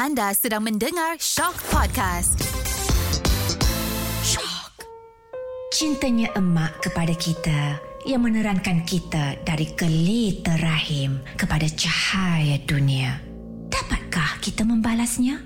Anda sedang mendengar Shock Podcast. Shock. Cintanya emak kepada kita yang menerankan kita dari kelita rahim kepada cahaya dunia. Dapatkah kita membalasnya?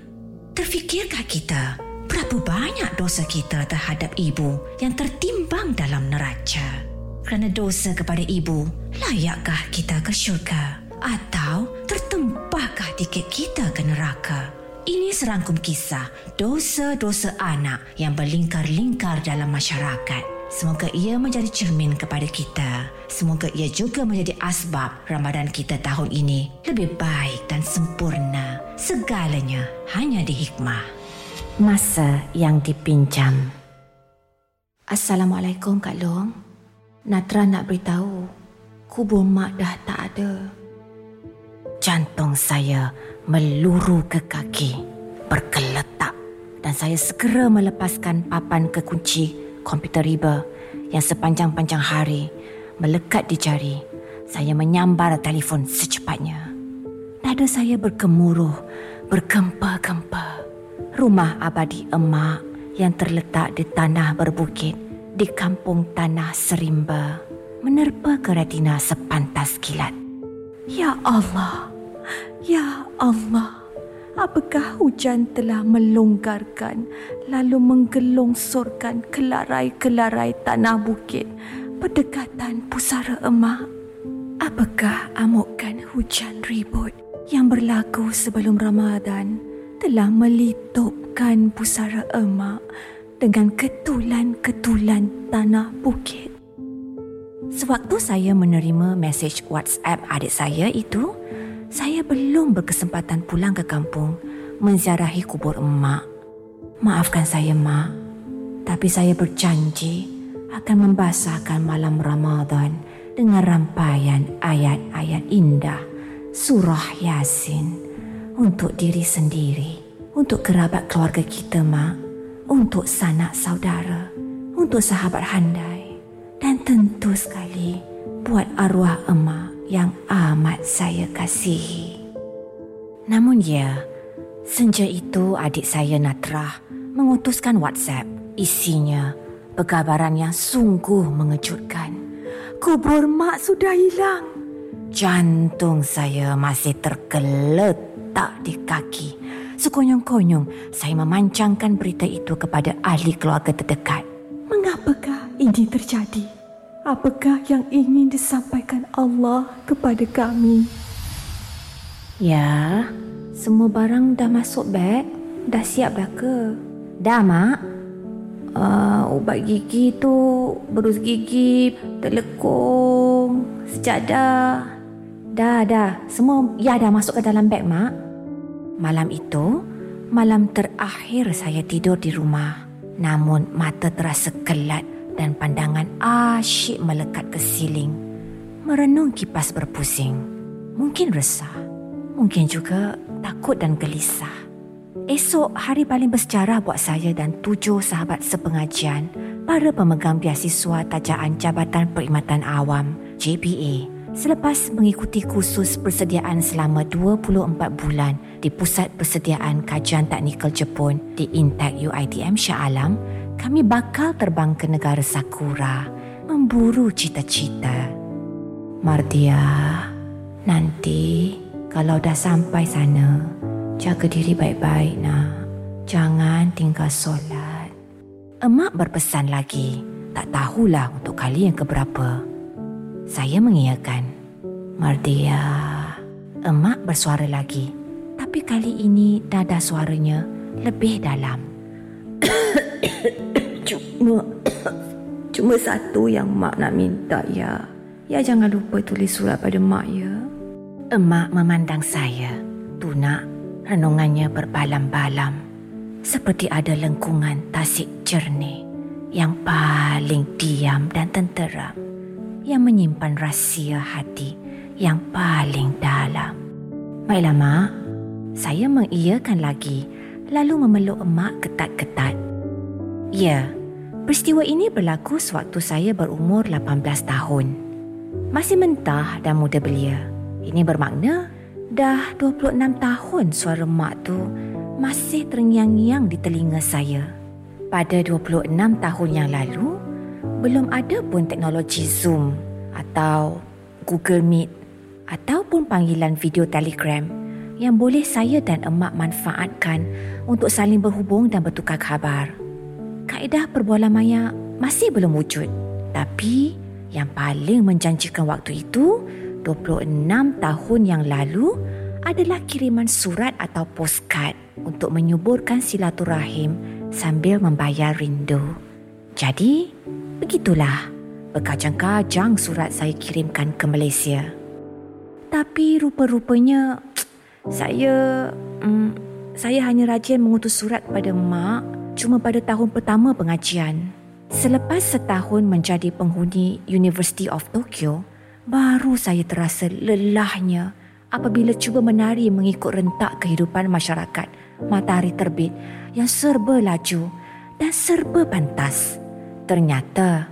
Terfikirkah kita berapa banyak dosa kita terhadap ibu yang tertimbang dalam neraca? Kerana dosa kepada ibu, layakkah kita ke syurga? Atau tertempahkah tiket kita ke neraka? Ini serangkum kisah dosa-dosa anak yang berlingkar-lingkar dalam masyarakat. Semoga ia menjadi cermin kepada kita. Semoga ia juga menjadi asbab Ramadan kita tahun ini lebih baik dan sempurna. Segalanya hanya di hikmah. Masa yang dipinjam. Assalamualaikum Kak Long. Natra nak beritahu, kubur mak dah tak ada jantung saya meluru ke kaki, bergeletak dan saya segera melepaskan papan kekunci komputer riba yang sepanjang-panjang hari melekat di jari. Saya menyambar telefon secepatnya. Dada saya berkemuruh, bergempa-gempa. Rumah abadi emak yang terletak di tanah berbukit di kampung Tanah Serimba menerpa ke retina sepantas kilat. Ya Allah, Ya Allah, apakah hujan telah melonggarkan lalu menggelongsorkan kelarai-kelarai tanah bukit berdekatan pusara emak? Apakah amukan hujan ribut yang berlaku sebelum Ramadan telah melitupkan pusara emak dengan ketulan-ketulan tanah bukit? Sewaktu saya menerima mesej WhatsApp adik saya itu, saya belum berkesempatan pulang ke kampung menziarahi kubur emak. Maafkan saya, Mak. Tapi saya berjanji akan membasahkan malam Ramadan dengan rampaian ayat-ayat indah surah Yasin untuk diri sendiri, untuk kerabat keluarga kita, Mak, untuk sanak saudara, untuk sahabat handai dan tentu sekali buat arwah emak yang amat saya kasihi. Namun ya, senja itu adik saya Natrah mengutuskan WhatsApp. Isinya perkabaran yang sungguh mengejutkan. Kubur mak sudah hilang. Jantung saya masih tergeletak di kaki. Sekonyong-konyong saya memancangkan berita itu kepada ahli keluarga terdekat. Mengapakah ini terjadi? Apakah yang ingin disampaikan Allah kepada kami. Ya, semua barang dah masuk beg. Dah siap dah ke? Dah, Mak. Uh, ubat gigi tu, berus gigi, telekong, sejadah. Dah, dah. Semua ya dah masuk ke dalam beg, Mak. Malam itu, malam terakhir saya tidur di rumah. Namun mata terasa kelat dan pandangan asyik melekat ke siling. Merenung kipas berpusing. Mungkin resah. Mungkin juga takut dan gelisah. Esok hari paling bersejarah buat saya dan tujuh sahabat sepengajian para pemegang biasiswa tajaan Jabatan Perkhidmatan Awam JPA selepas mengikuti kursus persediaan selama 24 bulan di Pusat Persediaan Kajian Teknikal Jepun di Intek UITM Shah Alam kami bakal terbang ke negara Sakura memburu cita-cita. Mardia, nanti kalau dah sampai sana, jaga diri baik-baik nak. Jangan tinggal solat. Emak berpesan lagi, tak tahulah untuk kali yang keberapa. Saya mengiyakan. Mardia, emak bersuara lagi. Tapi kali ini nada suaranya lebih dalam. Cuma cuma satu yang mak nak minta ya. Ya jangan lupa tulis surat pada mak ya. Emak memandang saya. Tuna renungannya berbalam-balam. Seperti ada lengkungan tasik jernih yang paling diam dan tenteram yang menyimpan rahsia hati yang paling dalam. Baiklah, Mak. Saya mengiyakan lagi lalu memeluk emak ketat-ketat. Ya, peristiwa ini berlaku sewaktu saya berumur 18 tahun. Masih mentah dan muda belia. Ini bermakna Dah 26 tahun suara mak tu masih terngiang-ngiang di telinga saya. Pada 26 tahun yang lalu, belum ada pun teknologi Zoom atau Google Meet ataupun panggilan video Telegram yang boleh saya dan emak manfaatkan untuk saling berhubung dan bertukar khabar. Kaedah perbualan maya masih belum wujud. Tapi yang paling menjanjikan waktu itu 26 tahun yang lalu adalah kiriman surat atau postcard untuk menyuburkan silaturahim sambil membayar rindu. Jadi, begitulah berkajang-kajang surat saya kirimkan ke Malaysia. Tapi rupa-rupanya saya hmm, saya hanya rajin mengutus surat kepada mak cuma pada tahun pertama pengajian. Selepas setahun menjadi penghuni University of Tokyo, Baru saya terasa lelahnya apabila cuba menari mengikut rentak kehidupan masyarakat matahari terbit yang serba laju dan serba pantas. Ternyata,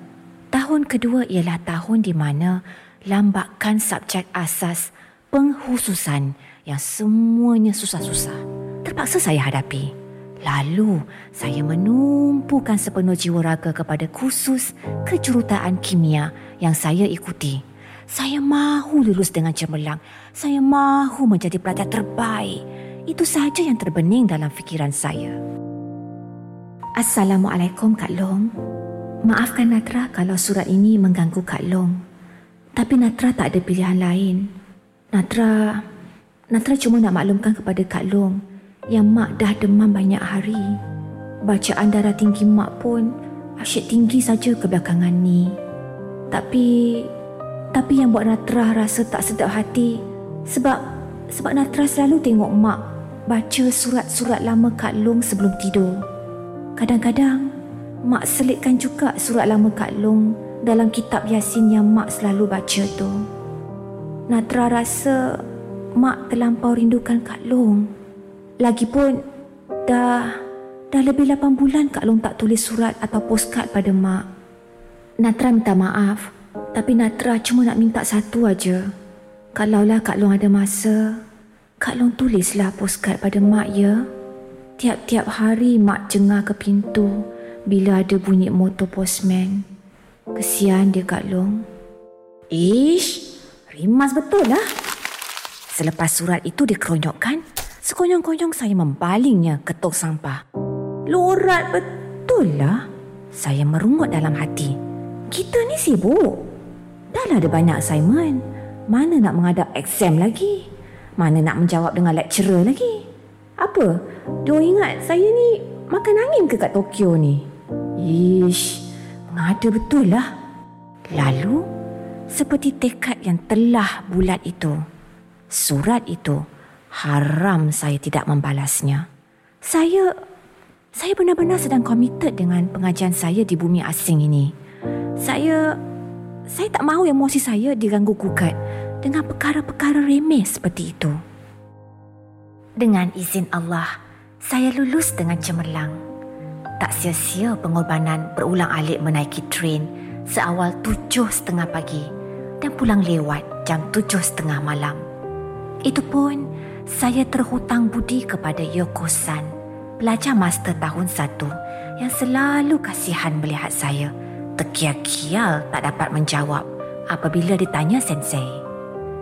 tahun kedua ialah tahun di mana lambakan subjek asas penghususan yang semuanya susah-susah. Terpaksa saya hadapi. Lalu, saya menumpukan sepenuh jiwa raga kepada kursus kejurutaan kimia yang saya ikuti. Saya mahu lulus dengan cemerlang. Saya mahu menjadi pelajar terbaik. Itu sahaja yang terbening dalam fikiran saya. Assalamualaikum Kak Long. Maafkan Natra kalau surat ini mengganggu Kak Long. Tapi Natra tak ada pilihan lain. Natra, Natra cuma nak maklumkan kepada Kak Long yang Mak dah demam banyak hari. Bacaan darah tinggi Mak pun asyik tinggi saja kebelakangan ni. Tapi tapi yang buat Natra rasa tak sedap hati sebab sebab Natra selalu tengok mak baca surat-surat lama Kak Long sebelum tidur. Kadang-kadang mak selitkan juga surat lama Kak Long dalam kitab Yasin yang mak selalu baca tu. Natra rasa mak terlampau rindukan Kak Long. Lagipun dah dah lebih 8 bulan Kak Long tak tulis surat atau postcard pada mak. Natra minta maaf tapi Natra cuma nak minta satu aja. Kalaulah Kak Long ada masa, Kak Long tulislah postcard pada Mak ya. Tiap-tiap hari Mak jengah ke pintu bila ada bunyi motor postman. Kesian dia Kak Long. Ish, rimas betul lah. Selepas surat itu dikeronyokkan, sekonyong-konyong saya membalingnya ke tong sampah. Lorat betul lah. Saya merungut dalam hati. Kita ni sibuk. Dah lah ada banyak assignment. Mana nak menghadap exam lagi? Mana nak menjawab dengan lecturer lagi? Apa? Dia ingat saya ni makan angin ke kat Tokyo ni? Ish, mengada betul lah. Lalu, seperti tekad yang telah bulat itu, surat itu haram saya tidak membalasnya. Saya saya benar-benar sedang komited dengan pengajian saya di bumi asing ini. Saya saya tak mahu emosi saya diganggu gugat dengan perkara-perkara remeh seperti itu. Dengan izin Allah, saya lulus dengan cemerlang. Tak sia-sia pengorbanan berulang alik menaiki train seawal tujuh setengah pagi dan pulang lewat jam tujuh setengah malam. Itu pun saya terhutang budi kepada Yoko-san, pelajar master tahun satu yang selalu kasihan melihat saya – terkial-kial tak dapat menjawab apabila ditanya sensei.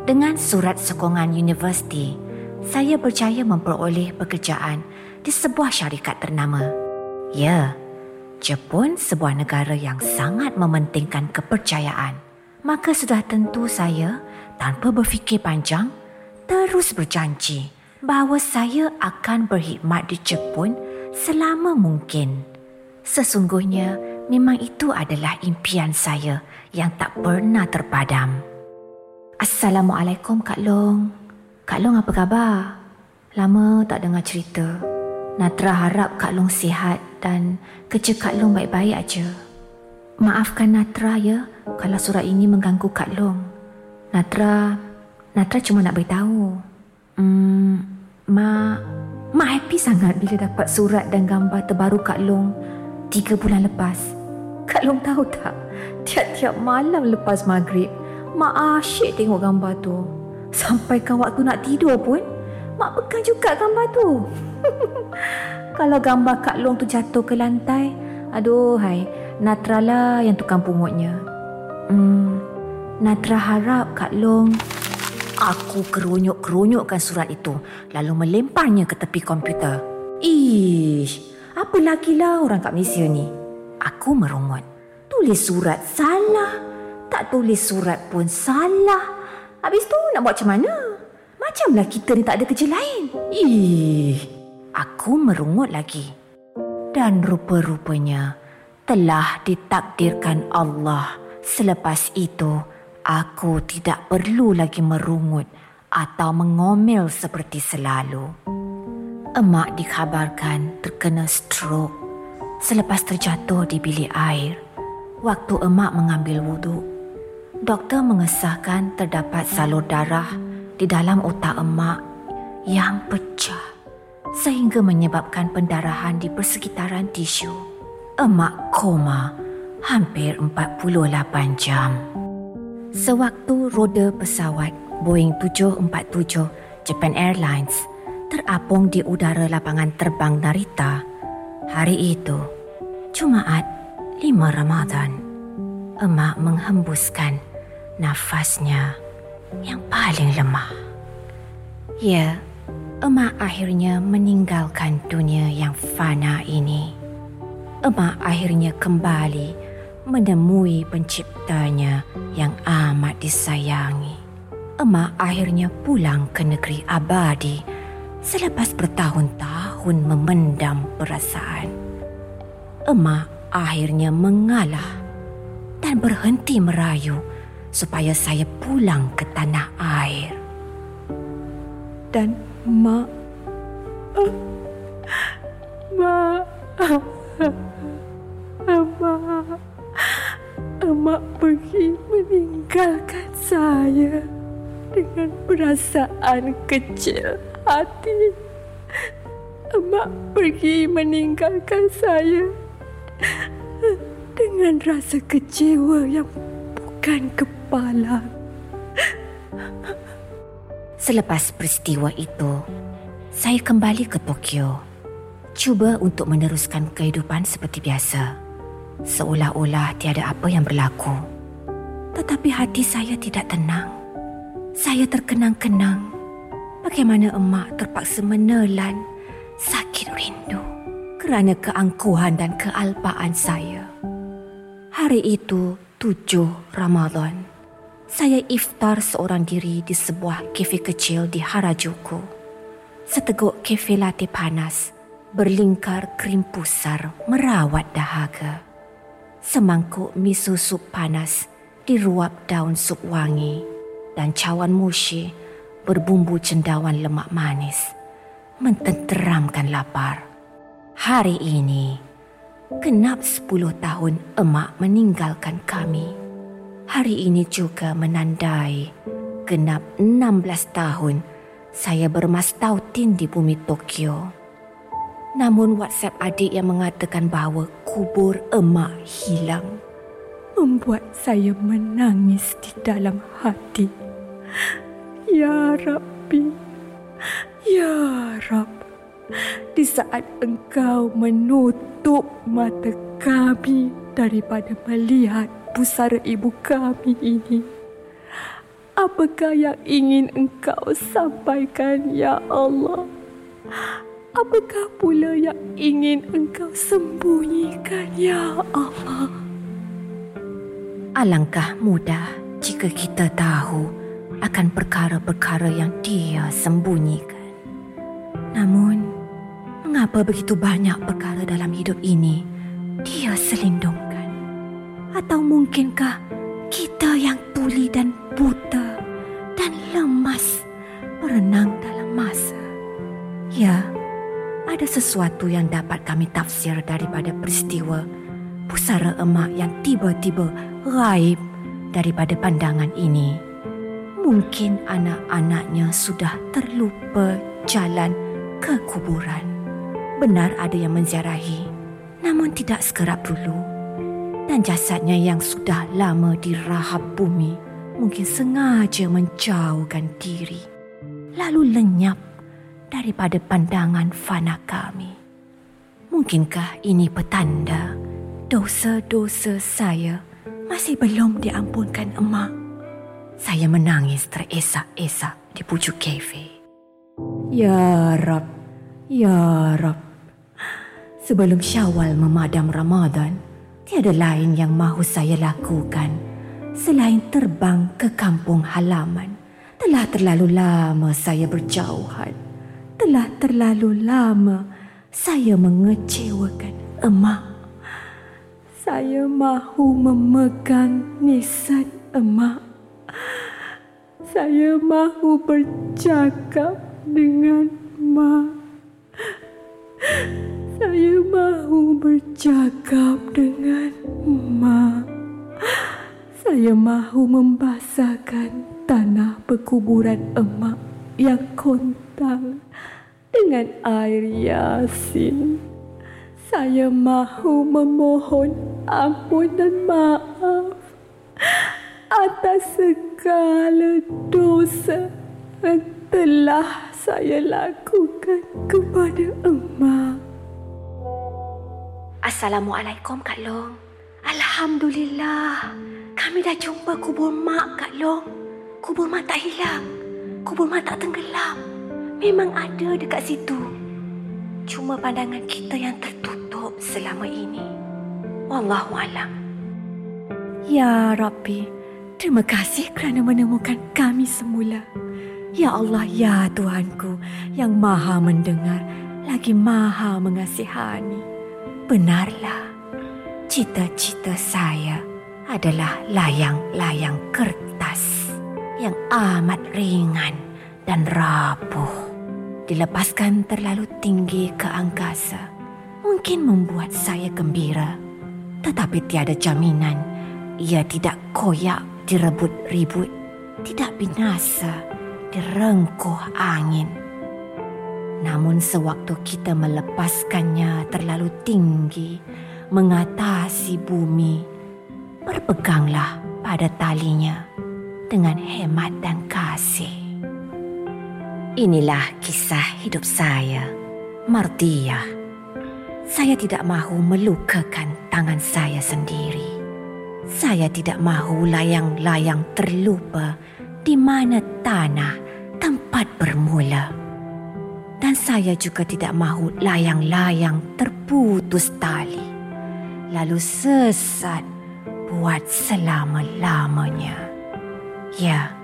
Dengan surat sokongan universiti, saya berjaya memperoleh pekerjaan di sebuah syarikat ternama. Ya, Jepun sebuah negara yang sangat mementingkan kepercayaan. Maka sudah tentu saya, tanpa berfikir panjang, terus berjanji bahawa saya akan berkhidmat di Jepun selama mungkin. Sesungguhnya, memang itu adalah impian saya yang tak pernah terpadam. Assalamualaikum Kak Long. Kak Long apa khabar? Lama tak dengar cerita. Natra harap Kak Long sihat dan kerja Kak Long baik-baik aja. Maafkan Natra ya kalau surat ini mengganggu Kak Long. Natra, Natra cuma nak beritahu. Hmm, Ma, Ma happy sangat bila dapat surat dan gambar terbaru Kak Long tiga bulan lepas. Kak Long tahu tak? Tiap-tiap malam lepas maghrib, Mak asyik tengok gambar tu. Sampai kan waktu nak tidur pun, Mak pegang juga gambar tu. Kalau gambar Kak Long tu jatuh ke lantai, aduh hai, Natra lah yang tukang pungutnya. Hmm, Natra harap Kak Long Aku kerunyuk-kerunyukkan surat itu lalu melemparnya ke tepi komputer. Ish, apa lagi lah orang kat Malaysia ni? Aku merungut. Tulis surat salah. Tak tulis surat pun salah. Habis tu nak buat macam mana? Macamlah kita ni tak ada kerja lain. Ih, aku merungut lagi. Dan rupa-rupanya telah ditakdirkan Allah selepas itu Aku tidak perlu lagi merungut atau mengomel seperti selalu. Emak dikabarkan terkena stroke selepas terjatuh di bilik air waktu emak mengambil wuduk. Doktor mengesahkan terdapat salur darah di dalam otak emak yang pecah sehingga menyebabkan pendarahan di persekitaran tisu. Emak koma hampir 48 jam. Sewaktu roda pesawat Boeing 747 Japan Airlines terapung di udara lapangan terbang Narita, hari itu, Jumaat 5 Ramadan, emak menghembuskan nafasnya yang paling lemah. Ya, emak akhirnya meninggalkan dunia yang fana ini. Emak akhirnya kembali menemui penciptanya yang amat disayangi. Emak akhirnya pulang ke negeri abadi selepas bertahun-tahun memendam perasaan. Emak akhirnya mengalah dan berhenti merayu supaya saya pulang ke tanah air. Dan mak... Mak... Mak... Emak pergi meninggalkan saya dengan perasaan kecil hati. Emak pergi meninggalkan saya dengan rasa kecewa yang bukan kepala. Selepas peristiwa itu, saya kembali ke Tokyo. Cuba untuk meneruskan kehidupan seperti biasa seolah-olah tiada apa yang berlaku. Tetapi hati saya tidak tenang. Saya terkenang-kenang bagaimana emak terpaksa menelan sakit rindu kerana keangkuhan dan kealpaan saya. Hari itu, tujuh Ramadan, saya iftar seorang diri di sebuah kafe kecil di Harajuku. Seteguk kafe latte panas berlingkar krim pusar merawat dahaga semangkuk miso sup panas diruap daun sup wangi dan cawan mushi berbumbu cendawan lemak manis mententeramkan lapar. Hari ini, genap sepuluh tahun emak meninggalkan kami. Hari ini juga menandai genap enam belas tahun saya bermastautin di bumi Tokyo. Namun WhatsApp adik yang mengatakan bahawa kubur emak hilang membuat saya menangis di dalam hati. Ya Rabbi, Ya Rab, di saat engkau menutup mata kami daripada melihat pusara ibu kami ini, apakah yang ingin engkau sampaikan, Ya Allah? Apakah pula yang ingin engkau sembunyikan, Ya Allah? Alangkah mudah jika kita tahu akan perkara-perkara yang dia sembunyikan. Namun, mengapa begitu banyak perkara dalam hidup ini dia selindungkan? Atau mungkinkah kita yang tuli dan buta dan lemas berenang sesuatu yang dapat kami tafsir daripada peristiwa pusara emak yang tiba-tiba raib daripada pandangan ini. Mungkin anak-anaknya sudah terlupa jalan ke kuburan. Benar ada yang menziarahi, namun tidak sekerap dulu. Dan jasadnya yang sudah lama di rahab bumi mungkin sengaja menjauhkan diri, lalu lenyap daripada pandangan fana kami. Mungkinkah ini petanda dosa-dosa saya masih belum diampunkan emak? Saya menangis teresak-esak di pucuk kafe. Ya Rab, Ya Rab. Sebelum syawal memadam Ramadan, tiada lain yang mahu saya lakukan selain terbang ke kampung halaman. Telah terlalu lama saya berjauhan. Telah terlalu lama saya mengecewakan emak. Saya mahu memegang nisan emak. Saya mahu bercakap dengan emak. Saya mahu bercakap dengan emak. Saya mahu membasahkan tanah perkuburan emak yang kontang dengan air yasin. Saya mahu memohon ampun dan maaf atas segala dosa yang telah saya lakukan kepada emak. Assalamualaikum Kak Long. Alhamdulillah. Kami dah jumpa kubur mak Kak Long. Kubur mak tak hilang. Kubur mak tak tenggelam. Memang ada dekat situ. Cuma pandangan kita yang tertutup selama ini. Wallahualam. Ya Rabbi, terima kasih kerana menemukan kami semula. Ya Allah, ya Tuhanku yang maha mendengar lagi maha mengasihani. Benarlah, cita-cita saya adalah layang-layang kertas yang amat ringan dan rapuh. Dilepaskan terlalu tinggi ke angkasa mungkin membuat saya gembira. Tetapi tiada jaminan ia tidak koyak direbut ribut, tidak binasa direngkuh angin. Namun sewaktu kita melepaskannya terlalu tinggi mengatasi bumi, berpeganglah pada talinya dengan hemat dan kasih. Inilah kisah hidup saya, Martia. Saya tidak mahu melukakan tangan saya sendiri. Saya tidak mahu layang-layang terlupa di mana tanah tempat bermula. Dan saya juga tidak mahu layang-layang terputus tali. Lalu sesat buat selama-lamanya. Ya,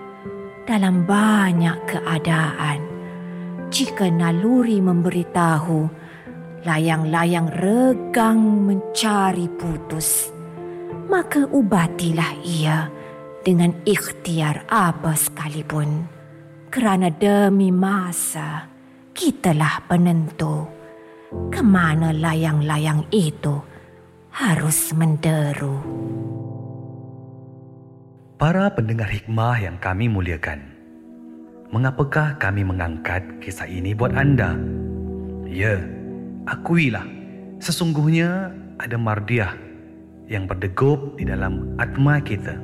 dalam banyak keadaan, jika naluri memberitahu layang-layang regang mencari putus, maka ubatilah ia dengan ikhtiar apa sekalipun. Kerana demi masa, kitalah penentu kemana layang-layang itu harus menderu. Para pendengar hikmah yang kami muliakan, mengapakah kami mengangkat kisah ini buat anda? Ya, akuilah, sesungguhnya ada mardiah yang berdegup di dalam atma kita.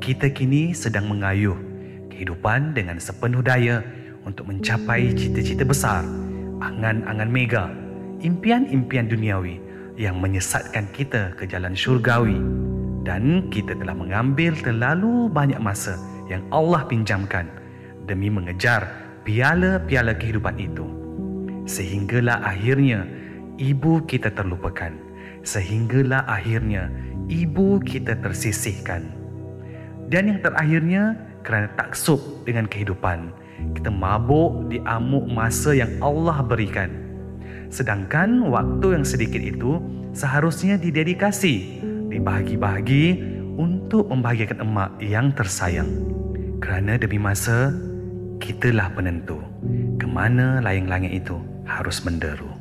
Kita kini sedang mengayuh kehidupan dengan sepenuh daya untuk mencapai cita-cita besar, angan-angan mega, impian-impian duniawi yang menyesatkan kita ke jalan syurgawi dan kita telah mengambil terlalu banyak masa yang Allah pinjamkan demi mengejar piala-piala kehidupan itu. Sehinggalah akhirnya ibu kita terlupakan. Sehinggalah akhirnya ibu kita tersisihkan. Dan yang terakhirnya kerana taksub dengan kehidupan, kita mabuk di amuk masa yang Allah berikan. Sedangkan waktu yang sedikit itu seharusnya didedikasi dibahagi-bahagi untuk membahagiakan emak yang tersayang. Kerana demi masa, kitalah penentu ke mana layang-layang itu harus menderu.